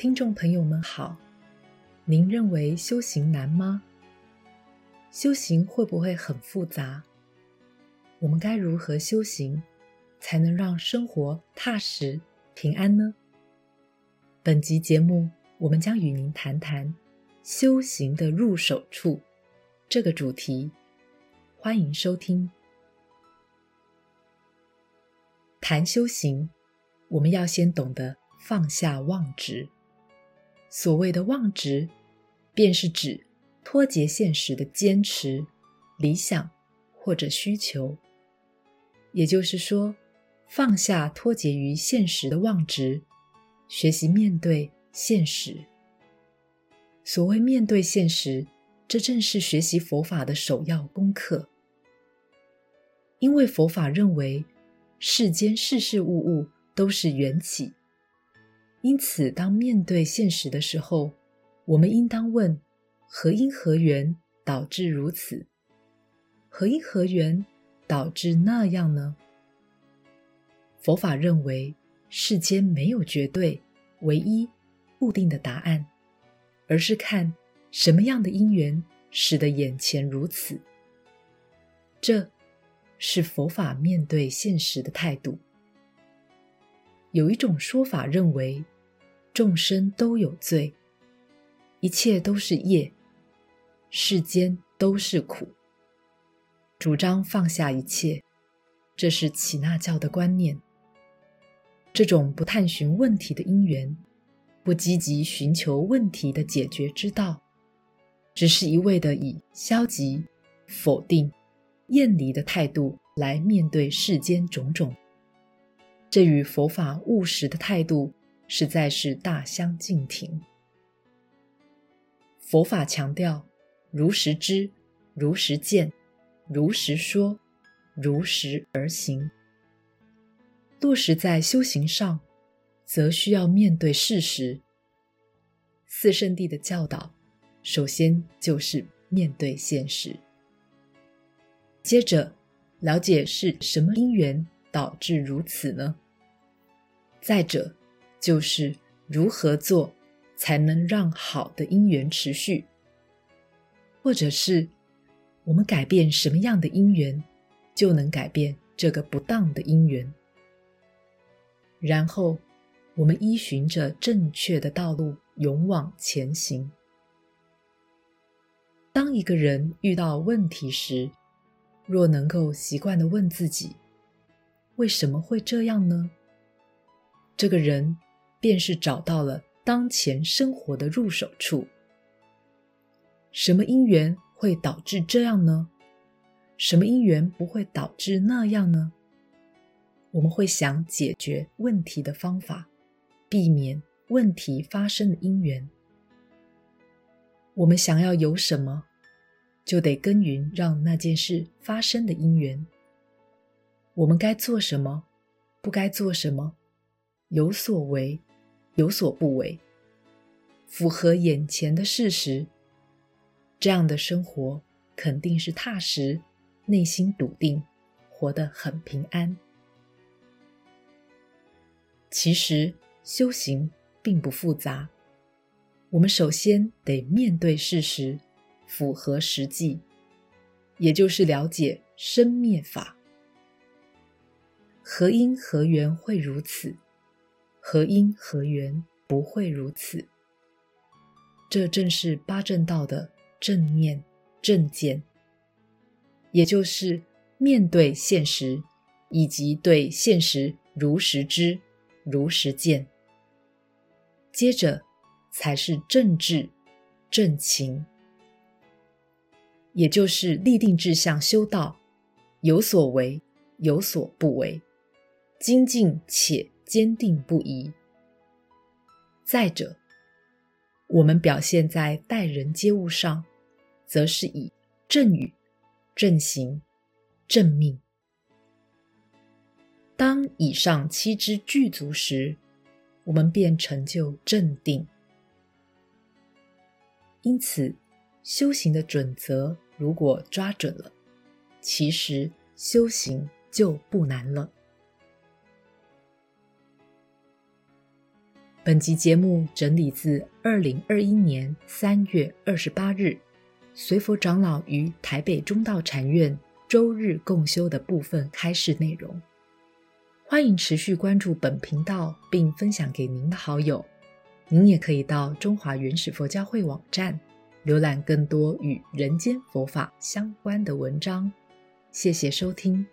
听众朋友们好，您认为修行难吗？修行会不会很复杂？我们该如何修行，才能让生活踏实平安呢？本集节目，我们将与您谈谈修行的入手处这个主题。欢迎收听。谈修行，我们要先懂得放下妄执。所谓的妄执，便是指脱节现实的坚持、理想或者需求。也就是说，放下脱节于现实的妄执，学习面对现实。所谓面对现实，这正是学习佛法的首要功课。因为佛法认为，世间事事物物都是缘起。因此，当面对现实的时候，我们应当问：何因何缘导致如此？何因何缘导致那样呢？佛法认为，世间没有绝对、唯一、固定的答案，而是看什么样的因缘使得眼前如此。这是佛法面对现实的态度。有一种说法认为，众生都有罪，一切都是业，世间都是苦。主张放下一切，这是耆那教的观念。这种不探寻问题的因缘，不积极寻求问题的解决之道，只是一味的以消极、否定、厌离的态度来面对世间种种。这与佛法务实的态度实在是大相径庭。佛法强调如实知、如实见、如实说、如实而行。落实在修行上，则需要面对事实。四圣谛的教导，首先就是面对现实，接着了解是什么因缘导致如此呢？再者，就是如何做才能让好的因缘持续，或者是我们改变什么样的因缘，就能改变这个不当的因缘。然后，我们依循着正确的道路勇往前行。当一个人遇到问题时，若能够习惯的问自己：“为什么会这样呢？”这个人便是找到了当前生活的入手处。什么因缘会导致这样呢？什么因缘不会导致那样呢？我们会想解决问题的方法，避免问题发生的因缘。我们想要有什么，就得耕耘让那件事发生的因缘。我们该做什么，不该做什么。有所为，有所不为，符合眼前的事实，这样的生活肯定是踏实，内心笃定，活得很平安。其实修行并不复杂，我们首先得面对事实，符合实际，也就是了解生灭法，何因何缘会如此？何因何缘不会如此？这正是八正道的正念正见，也就是面对现实，以及对现实如实知、如实见。接着才是正智正情，也就是立定志向修道，有所为有所不为，精进且。坚定不移。再者，我们表现在待人接物上，则是以正语、正行、正命。当以上七支具足时，我们便成就正定。因此，修行的准则如果抓准了，其实修行就不难了。本集节目整理自二零二一年三月二十八日随佛长老于台北中道禅院周日共修的部分开示内容。欢迎持续关注本频道，并分享给您的好友。您也可以到中华原始佛教会网站浏览更多与人间佛法相关的文章。谢谢收听。